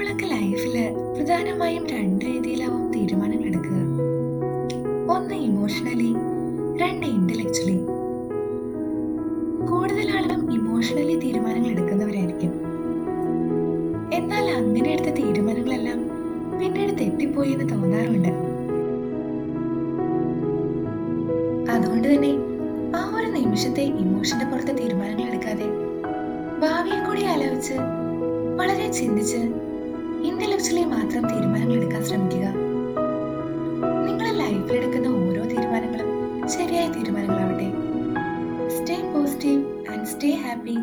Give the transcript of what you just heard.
നമ്മളൊക്കെ ലൈഫിൽ പ്രധാനമായും രണ്ട് രീതിയിലാവും തീരുമാനങ്ങൾ എടുക്കുക ഒന്ന് ഇമോഷണലി രണ്ട് ഇന്റലക്ച്വലി കൂടുതൽ ആളുകളും ഇമോഷണലി തീരുമാനങ്ങൾ എടുക്കുന്നവരായിരിക്കും എന്നാൽ അങ്ങനെ എടുത്ത തീരുമാനങ്ങളെല്ലാം പിന്നീട് തെറ്റിപ്പോയി എന്ന് തോന്നാറുണ്ട്. അതുകൊണ്ട് തന്നെ ആ ഒരു നിമിഷത്തെ ഇമോഷന്റെ പുറത്തെ തീരുമാനങ്ങൾ എടുക്കാതെ ഭാവിയെ കൂടി ആലോചിച്ച് വളരെ ചിന്തിച്ച് ഇന്റലക്ച്വലി മാത്രം തീരുമാനങ്ങൾ എടുക്കാൻ ശ്രമിക്കുക. നിങ്ങളുടെ ലൈഫിൽ എടുക്കുന്ന ഓരോ തീരുമാനങ്ങളും ശരിയായ തീരുമാനങ്ങളാവട്ടെ. Stay positive and stay happy